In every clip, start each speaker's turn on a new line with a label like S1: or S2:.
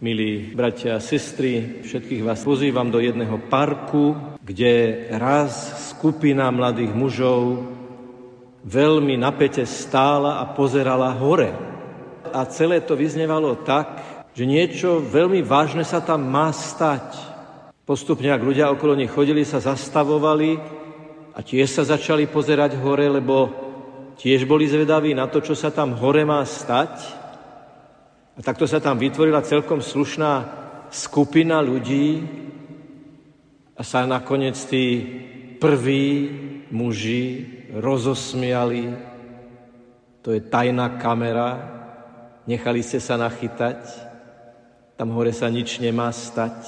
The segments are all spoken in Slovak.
S1: Milí bratia a sestry, všetkých vás pozývam do jedného parku, kde raz skupina mladých mužov veľmi napäte stála a pozerala hore. A celé to vyznevalo tak, že niečo veľmi vážne sa tam má stať. Postupne, ak ľudia okolo nich chodili, sa zastavovali a tiež sa začali pozerať hore, lebo tiež boli zvedaví na to, čo sa tam hore má stať. A takto sa tam vytvorila celkom slušná skupina ľudí a sa nakoniec tí prví muži rozosmiali. To je tajná kamera, nechali ste sa nachytať, tam hore sa nič nemá stať.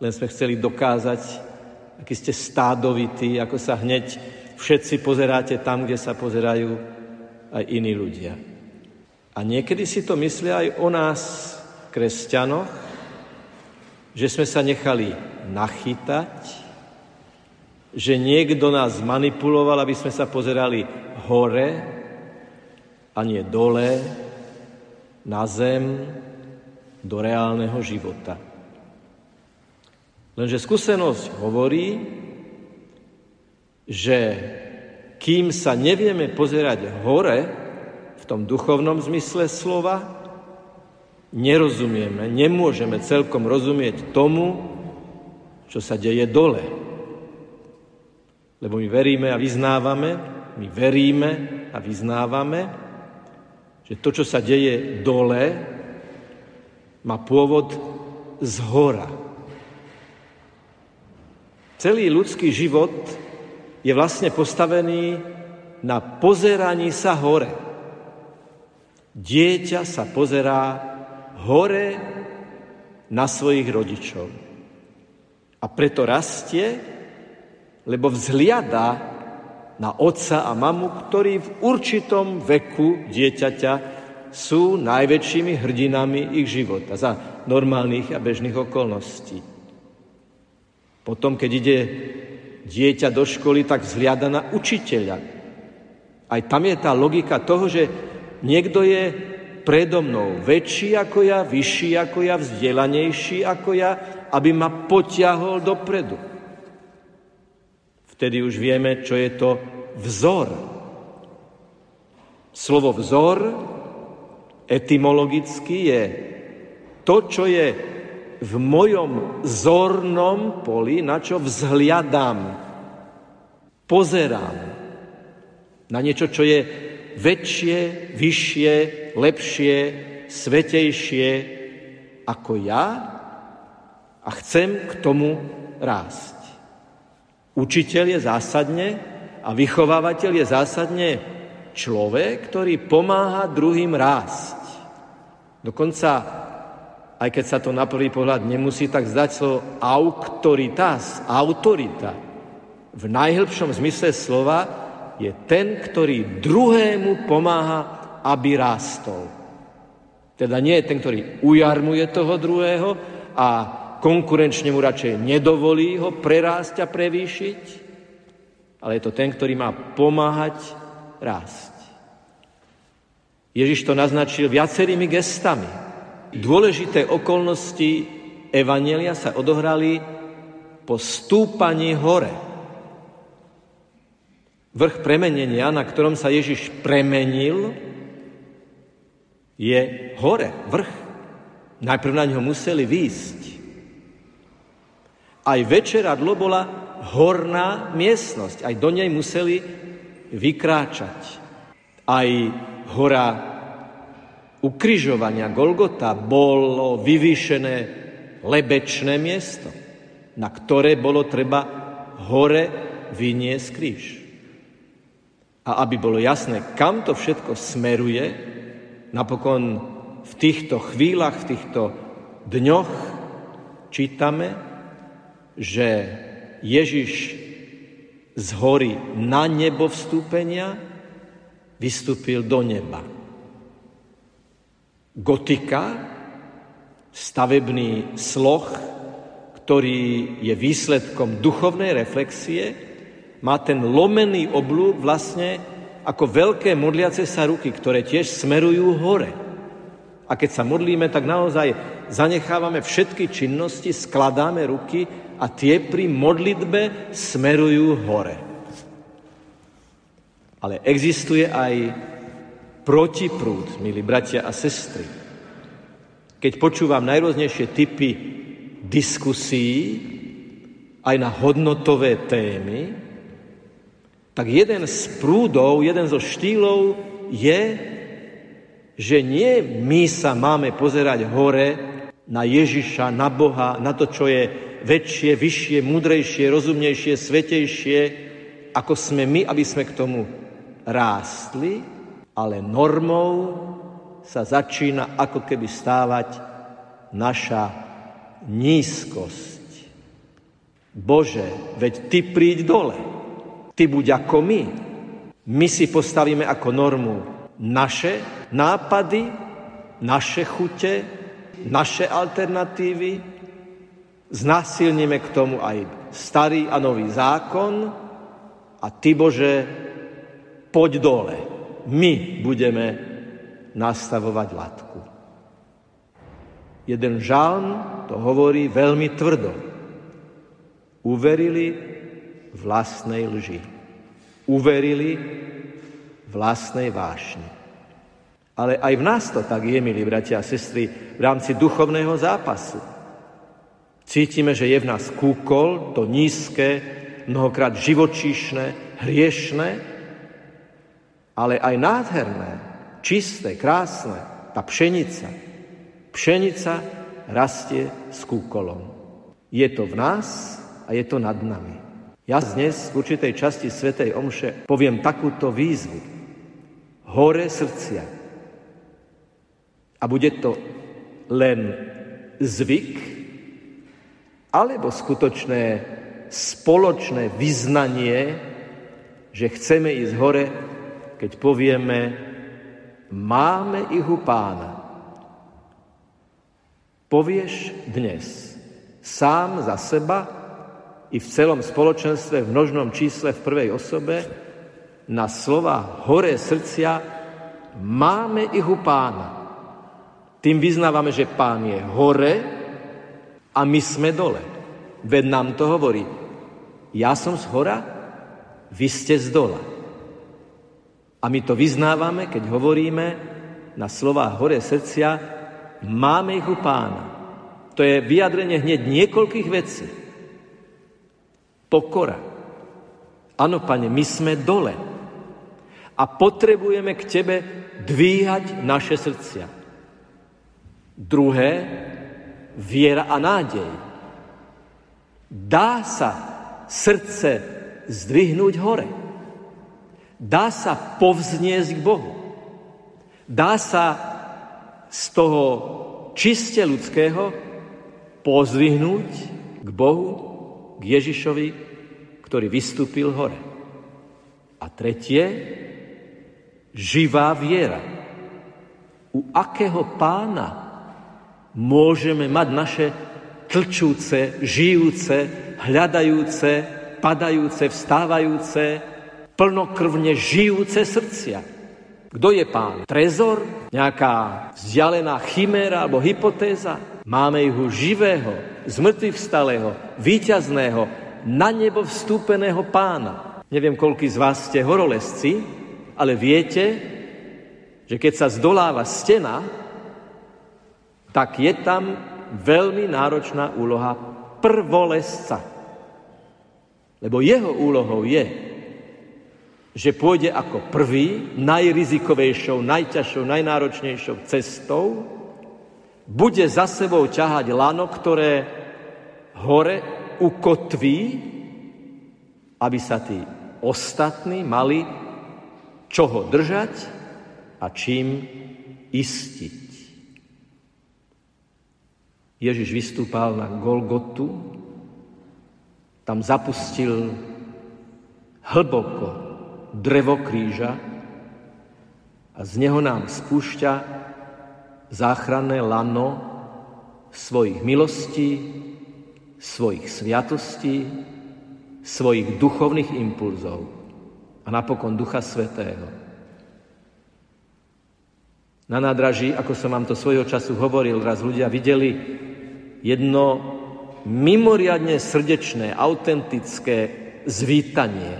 S1: Len sme chceli dokázať, aký ste stádovití, ako sa hneď všetci pozeráte tam, kde sa pozerajú aj iní ľudia. A niekedy si to myslia aj o nás, kresťanoch, že sme sa nechali nachytať, že niekto nás manipuloval, aby sme sa pozerali hore a nie dole, na zem, do reálneho života. Lenže skúsenosť hovorí, že kým sa nevieme pozerať hore, tom duchovnom zmysle slova, nerozumieme, nemôžeme celkom rozumieť tomu, čo sa deje dole. Lebo my veríme a vyznávame, my veríme a vyznávame, že to, čo sa deje dole, má pôvod z hora. Celý ľudský život je vlastne postavený na pozeraní sa hore. Dieťa sa pozerá hore na svojich rodičov. A preto rastie, lebo vzliada na otca a mamu, ktorí v určitom veku dieťaťa sú najväčšími hrdinami ich života za normálnych a bežných okolností. Potom, keď ide dieťa do školy, tak vzliada na učiteľa. Aj tam je tá logika toho, že Niekto je predo mnou väčší ako ja, vyšší ako ja, vzdelanejší ako ja, aby ma potiahol dopredu. Vtedy už vieme, čo je to vzor. Slovo vzor etymologicky je to, čo je v mojom zornom poli, na čo vzhliadam, pozerám. Na niečo, čo je väčšie, vyššie, lepšie, svetejšie ako ja a chcem k tomu rásť. Učiteľ je zásadne a vychovávateľ je zásadne človek, ktorý pomáha druhým rásť. Dokonca, aj keď sa to na prvý pohľad nemusí tak zdať slovo autoritas, autorita, v najhlbšom zmysle slova je ten, ktorý druhému pomáha, aby rástol. Teda nie je ten, ktorý ujarmuje toho druhého a konkurenčne mu radšej nedovolí ho prerásť a prevýšiť, ale je to ten, ktorý má pomáhať rásť. Ježiš to naznačil viacerými gestami. Dôležité okolnosti Evanelia sa odohrali po stúpaní hore. Vrch premenenia, na ktorom sa Ježiš premenil, je hore, vrch. Najprv na ňo museli výjsť. Aj večeradlo bola horná miestnosť, aj do nej museli vykráčať. Aj hora ukrižovania Golgota bolo vyvýšené lebečné miesto, na ktoré bolo treba hore vyniesť kríž. A aby bolo jasné, kam to všetko smeruje, napokon v týchto chvíľach, v týchto dňoch čítame, že Ježiš z hory na nebo vstúpenia vystúpil do neba. Gotika, stavebný sloh, ktorý je výsledkom duchovnej reflexie, má ten lomený oblúk vlastne ako veľké modliace sa ruky, ktoré tiež smerujú hore. A keď sa modlíme, tak naozaj zanechávame všetky činnosti, skladáme ruky a tie pri modlitbe smerujú hore. Ale existuje aj protiprúd, milí bratia a sestry. Keď počúvam najrôznejšie typy diskusí, aj na hodnotové témy, tak jeden z prúdov, jeden zo štýlov je, že nie my sa máme pozerať hore na Ježiša, na Boha, na to, čo je väčšie, vyššie, múdrejšie, rozumnejšie, svetejšie, ako sme my, aby sme k tomu rástli, ale normou sa začína ako keby stávať naša nízkosť. Bože, veď Ty príď dole. Ty buď ako my. My si postavíme ako normu naše nápady, naše chute, naše alternatívy, znásilníme k tomu aj starý a nový zákon a Ty, Bože, poď dole. My budeme nastavovať latku. Jeden žalm to hovorí veľmi tvrdo. Uverili vlastnej lži. Uverili vlastnej vášni. Ale aj v nás to tak je, milí bratia a sestry, v rámci duchovného zápasu. Cítime, že je v nás kúkol, to nízke, mnohokrát živočíšne, hriešne, ale aj nádherné, čisté, krásne, tá pšenica. Pšenica rastie s kúkolom. Je to v nás a je to nad nami. Ja dnes v určitej časti Svetej Omše poviem takúto výzvu. Hore srdcia. A bude to len zvyk, alebo skutočné spoločné vyznanie, že chceme ísť hore, keď povieme, máme ich u pána. Povieš dnes sám za seba, i v celom spoločenstve v množnom čísle v prvej osobe na slova hore srdcia máme ich u pána. Tým vyznávame, že pán je hore a my sme dole. Veď nám to hovorí. Ja som z hora, vy ste z dola. A my to vyznávame, keď hovoríme na slova hore srdcia, máme ich u pána. To je vyjadrenie hneď niekoľkých vecí. Pokora. Áno, pane, my sme dole. A potrebujeme k tebe dvíhať naše srdcia. Druhé, viera a nádej. Dá sa srdce zdvihnúť hore. Dá sa povzniesť k Bohu. Dá sa z toho čiste ľudského pozvihnúť k Bohu k Ježišovi, ktorý vystúpil hore. A tretie, živá viera. U akého pána môžeme mať naše tlčúce, žijúce, hľadajúce, padajúce, vstávajúce, plnokrvne žijúce srdcia. Kto je pán? Trezor? Nejaká vzdialená chiméra alebo hypotéza? Máme ich živého, z mŕtvych vstalého, víťazného, na nebo vstúpeného pána. Neviem, koľký z vás ste horolesci, ale viete, že keď sa zdoláva stena, tak je tam veľmi náročná úloha prvolesca. Lebo jeho úlohou je, že pôjde ako prvý, najrizikovejšou, najťažšou, najnáročnejšou cestou, bude za sebou ťahať lano, ktoré hore ukotví, aby sa tí ostatní mali čoho držať a čím istiť. Ježiš vystúpal na Golgotu, tam zapustil hlboko drevo kríža a z neho nám spúšťa záchranné lano svojich milostí, svojich sviatostí, svojich duchovných impulzov a napokon Ducha Svetého. Na nádraží, ako som vám to svojho času hovoril, raz ľudia videli jedno mimoriadne srdečné, autentické zvítanie.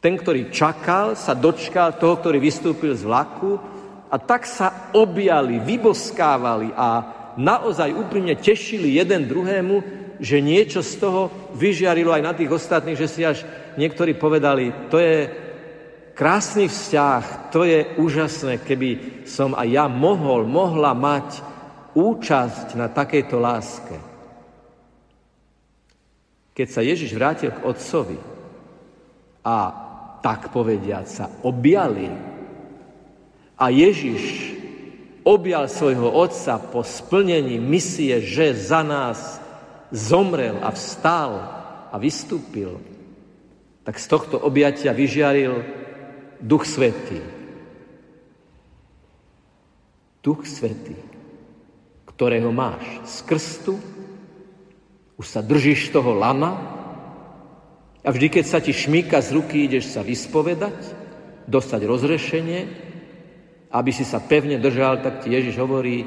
S1: Ten, ktorý čakal, sa dočkal toho, ktorý vystúpil z vlaku a tak sa objali, vyboskávali a naozaj úprimne tešili jeden druhému, že niečo z toho vyžiarilo aj na tých ostatných, že si až niektorí povedali, to je krásny vzťah, to je úžasné, keby som aj ja mohol, mohla mať účasť na takejto láske. Keď sa Ježiš vrátil k otcovi a tak povediať sa objali a Ježiš objal svojho otca po splnení misie, že za nás zomrel a vstal a vystúpil, tak z tohto objatia vyžiaril Duch Svetý. Duch Svetý, ktorého máš z krstu, už sa držíš toho lana, a vždy, keď sa ti šmíka z ruky, ideš sa vyspovedať, dostať rozrešenie, aby si sa pevne držal, tak ti Ježiš hovorí,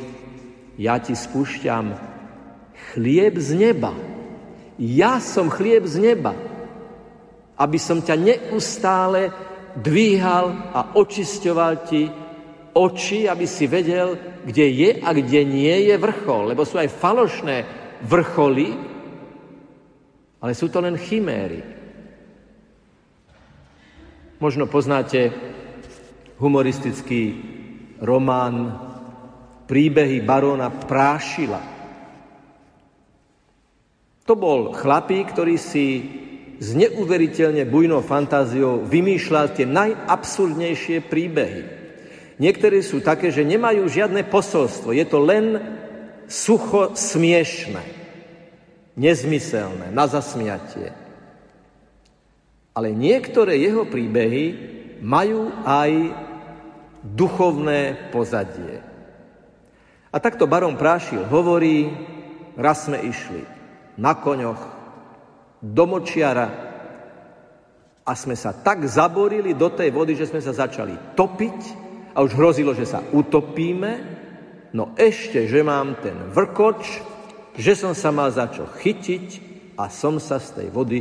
S1: ja ti spúšťam chlieb z neba. Ja som chlieb z neba. Aby som ťa neustále dvíhal a očisťoval ti oči, aby si vedel, kde je a kde nie je vrchol. Lebo sú aj falošné vrcholy, ale sú to len chiméry. Možno poznáte humoristický román Príbehy baróna Prášila. To bol chlapík, ktorý si s neuveriteľne bujnou fantáziou vymýšľal tie najabsurdnejšie príbehy. Niektoré sú také, že nemajú žiadne posolstvo. Je to len sucho smiešné, nezmyselné, na zasmiatie. Ale niektoré jeho príbehy majú aj duchovné pozadie. A takto baron Prášil hovorí, raz sme išli na koňoch do močiara a sme sa tak zaborili do tej vody, že sme sa začali topiť a už hrozilo, že sa utopíme, no ešte, že mám ten vrkoč, že som sa mal za čo chytiť a som sa z tej vody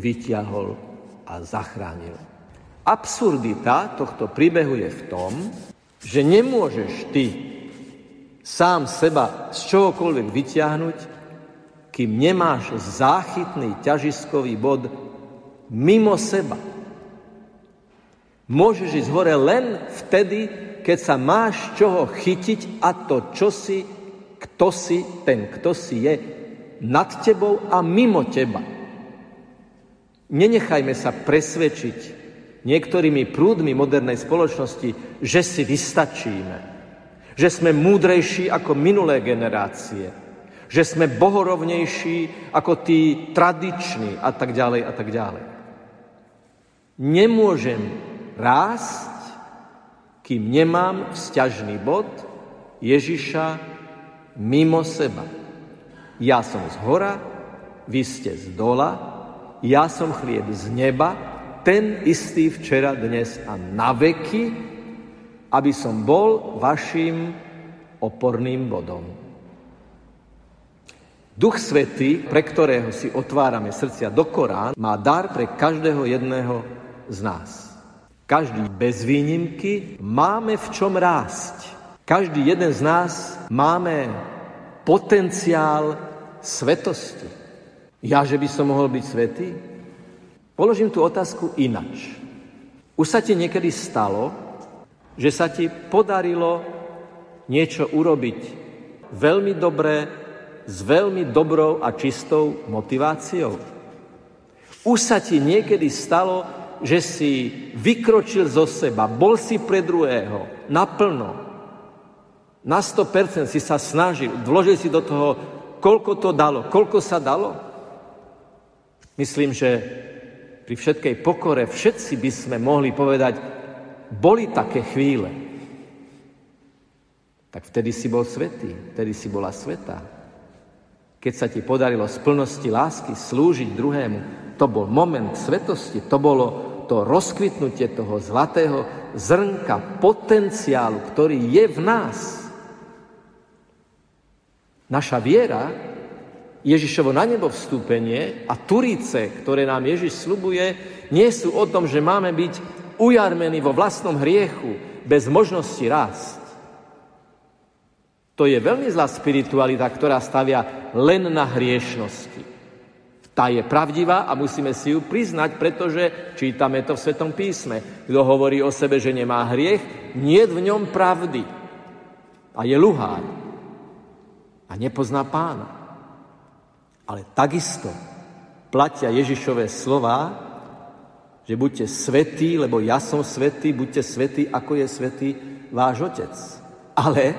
S1: vyťahol a zachránil. Absurdita tohto príbehu je v tom, že nemôžeš ty sám seba z čohokoľvek vyťahnuť, kým nemáš záchytný ťažiskový bod mimo seba. Môžeš ísť hore len vtedy, keď sa máš čoho chytiť a to, čo si, kto si, ten, kto si je nad tebou a mimo teba. Nenechajme sa presvedčiť niektorými prúdmi modernej spoločnosti, že si vystačíme, že sme múdrejší ako minulé generácie, že sme bohorovnejší ako tí tradiční a tak ďalej a tak ďalej. Nemôžem rásť, kým nemám vzťažný bod Ježiša mimo seba. Ja som z hora, vy ste z dola, ja som chlieb z neba, ten istý včera, dnes a na veky, aby som bol vašim oporným bodom. Duch Svetý, pre ktorého si otvárame srdcia do Korán, má dar pre každého jedného z nás. Každý bez výnimky máme v čom rásť. Každý jeden z nás máme potenciál svetosti. Ja, že by som mohol byť svetý? Položím tú otázku inač. Už sa ti niekedy stalo, že sa ti podarilo niečo urobiť veľmi dobré, s veľmi dobrou a čistou motiváciou? Už sa ti niekedy stalo, že si vykročil zo seba, bol si pre druhého, naplno, na 100% si sa snažil, vložil si do toho, koľko to dalo, koľko sa dalo? Myslím, že pri všetkej pokore všetci by sme mohli povedať, boli také chvíle. Tak vtedy si bol svetý, vtedy si bola svetá. Keď sa ti podarilo z plnosti lásky slúžiť druhému, to bol moment svetosti, to bolo to rozkvitnutie toho zlatého zrnka potenciálu, ktorý je v nás. Naša viera, Ježišovo na nebo vstúpenie a turice, ktoré nám Ježiš slubuje, nie sú o tom, že máme byť ujarmení vo vlastnom hriechu, bez možnosti rásť. To je veľmi zlá spiritualita, ktorá stavia len na hriešnosti. Tá je pravdivá a musíme si ju priznať, pretože čítame to v Svetom písme. Kto hovorí o sebe, že nemá hriech, nie v ňom pravdy. A je luhár. A nepozná pána. Ale takisto platia Ježišové slova, že buďte svetí, lebo ja som svetý, buďte svetí, ako je svetý váš Otec. Ale,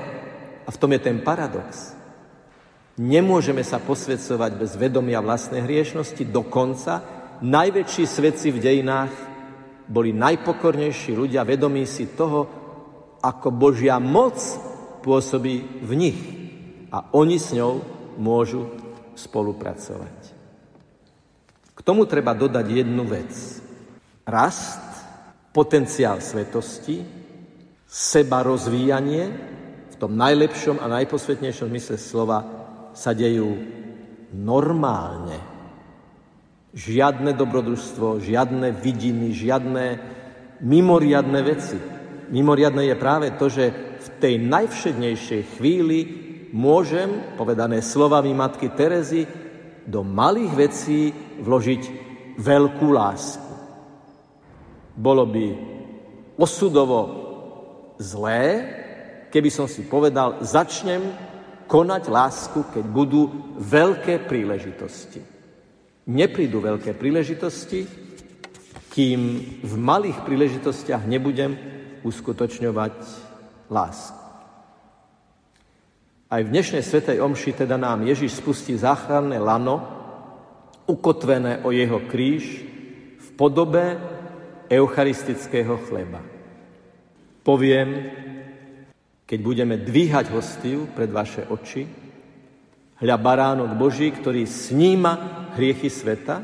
S1: a v tom je ten paradox, Nemôžeme sa posvedcovať bez vedomia vlastnej hriešnosti. Dokonca najväčší svedci v dejinách boli najpokornejší ľudia, vedomí si toho, ako Božia moc pôsobí v nich. A oni s ňou môžu spolupracovať. K tomu treba dodať jednu vec. Rast, potenciál svetosti, seba rozvíjanie v tom najlepšom a najposvetnejšom mysle slova sa dejú normálne. Žiadne dobrodružstvo, žiadne vidiny, žiadne mimoriadne veci. Mimoriadne je práve to, že v tej najvšednejšej chvíli môžem, povedané slovami matky Terezy, do malých vecí vložiť veľkú lásku. Bolo by osudovo zlé, keby som si povedal, začnem konať lásku, keď budú veľké príležitosti. Neprídu veľké príležitosti, kým v malých príležitostiach nebudem uskutočňovať lásku. Aj v dnešnej Svetej Omši teda nám Ježiš spustí záchranné lano, ukotvené o jeho kríž v podobe eucharistického chleba. Poviem, keď budeme dvíhať hostiu pred vaše oči, hľa baránok Boží, ktorý sníma hriechy sveta,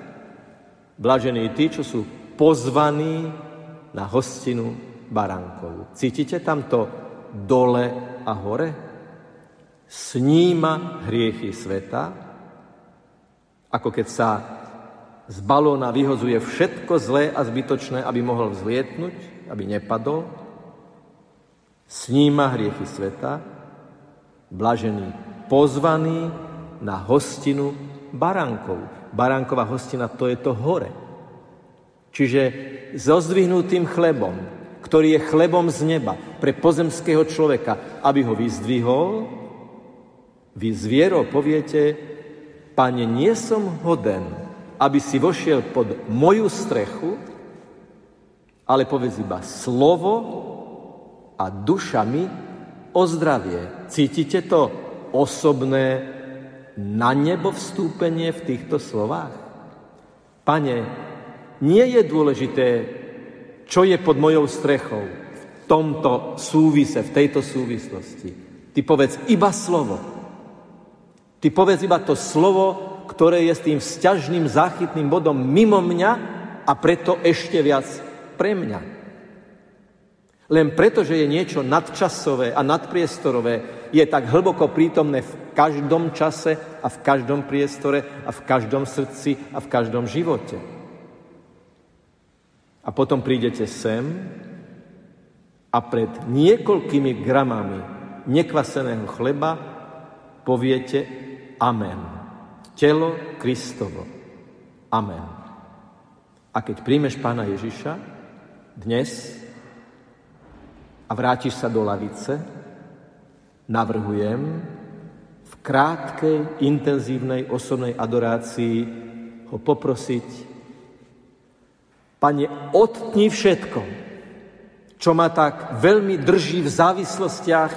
S1: blažení tí, čo sú pozvaní na hostinu baránkovú. Cítite tam to dole a hore? Sníma hriechy sveta, ako keď sa z balóna vyhozuje všetko zlé a zbytočné, aby mohol vzlietnúť, aby nepadol, sníma hriechy sveta, blažený pozvaný na hostinu baránkov. Baránková hostina to je to hore. Čiže so zdvihnutým chlebom, ktorý je chlebom z neba pre pozemského človeka, aby ho vyzdvihol, vy z vierou poviete, pane, nie som hoden, aby si vošiel pod moju strechu, ale povedz iba slovo a dušami o zdravie. Cítite to osobné na nebo vstúpenie v týchto slovách? Pane, nie je dôležité, čo je pod mojou strechou v tomto súvise, v tejto súvislosti. Ty povedz iba slovo. Ty povedz iba to slovo, ktoré je s tým vzťažným záchytným bodom mimo mňa a preto ešte viac pre mňa. Len preto, že je niečo nadčasové a nadpriestorové, je tak hlboko prítomné v každom čase a v každom priestore a v každom srdci a v každom živote. A potom prídete sem a pred niekoľkými gramami nekvaseného chleba poviete Amen. Telo Kristovo. Amen. A keď príjmeš pána Ježiša, dnes a vrátiš sa do lavice, navrhujem v krátkej, intenzívnej osobnej adorácii ho poprosiť Pane, odtni všetko, čo ma tak veľmi drží v závislostiach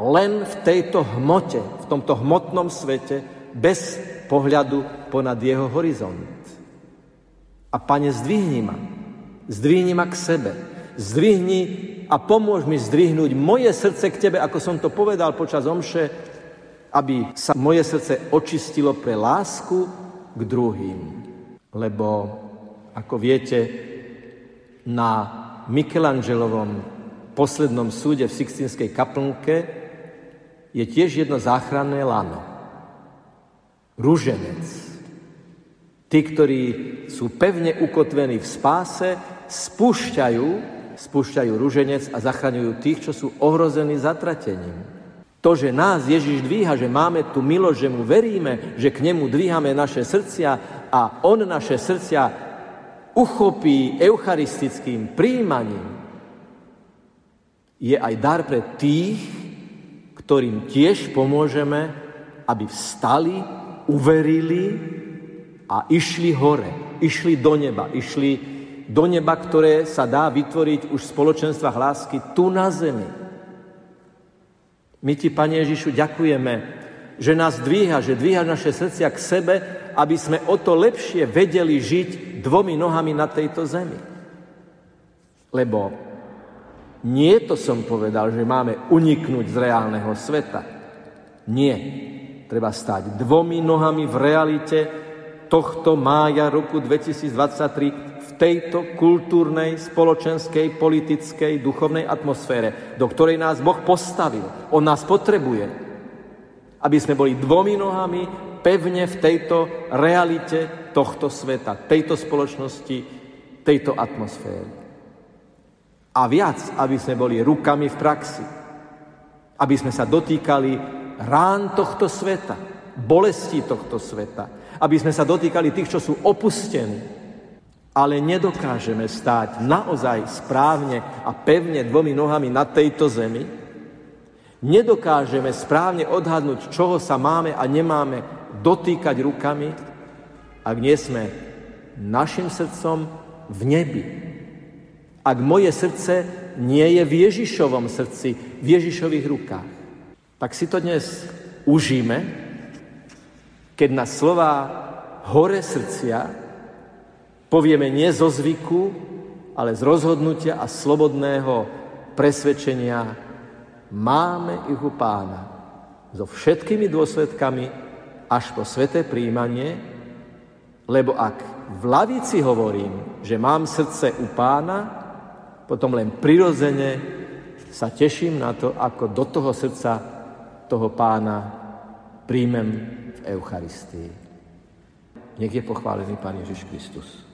S1: len v tejto hmote, v tomto hmotnom svete, bez pohľadu ponad jeho horizont. A pane, zdvihni ma. Zdvihni ma k sebe. Zdvihni a pomôž mi zdvihnúť moje srdce k Tebe, ako som to povedal počas omše, aby sa moje srdce očistilo pre lásku k druhým. Lebo, ako viete, na Michelangelovom poslednom súde v Sixtinskej kaplnke je tiež jedno záchranné lano. Rúženec. Tí, ktorí sú pevne ukotvení v spáse, spúšťajú, spúšťajú rúženec a zachraňujú tých, čo sú ohrození zatratením. To, že nás Ježiš dvíha, že máme tu milosť, že mu veríme, že k nemu dvíhame naše srdcia a on naše srdcia uchopí eucharistickým príjmaním, je aj dar pre tých, ktorým tiež pomôžeme, aby vstali, uverili a išli hore, išli do neba, išli do neba, ktoré sa dá vytvoriť už v spoločenstvách lásky tu na zemi. My ti, Pane Ježišu, ďakujeme, že nás dvíha, že dvíha naše srdcia k sebe, aby sme o to lepšie vedeli žiť dvomi nohami na tejto zemi. Lebo nie to som povedal, že máme uniknúť z reálneho sveta. Nie. Treba stať dvomi nohami v realite tohto mája roku 2023 tejto kultúrnej, spoločenskej, politickej, duchovnej atmosfére, do ktorej nás Boh postavil. On nás potrebuje, aby sme boli dvomi nohami pevne v tejto realite tohto sveta, tejto spoločnosti, tejto atmosféry. A viac, aby sme boli rukami v praxi. Aby sme sa dotýkali rán tohto sveta, bolesti tohto sveta. Aby sme sa dotýkali tých, čo sú opustení, ale nedokážeme stáť naozaj správne a pevne dvomi nohami na tejto zemi, nedokážeme správne odhadnúť, čoho sa máme a nemáme dotýkať rukami, ak nie sme našim srdcom v nebi. Ak moje srdce nie je v Ježišovom srdci, v Ježišových rukách. Tak si to dnes užíme, keď na slova hore srdcia Povieme nie zo zvyku, ale z rozhodnutia a slobodného presvedčenia máme ich u pána so všetkými dôsledkami až po sveté príjmanie, lebo ak v lavici hovorím, že mám srdce u pána, potom len prirodzene sa teším na to, ako do toho srdca toho pána príjmem v Eucharistii. Nech je pochválený Pán Ježiš Kristus.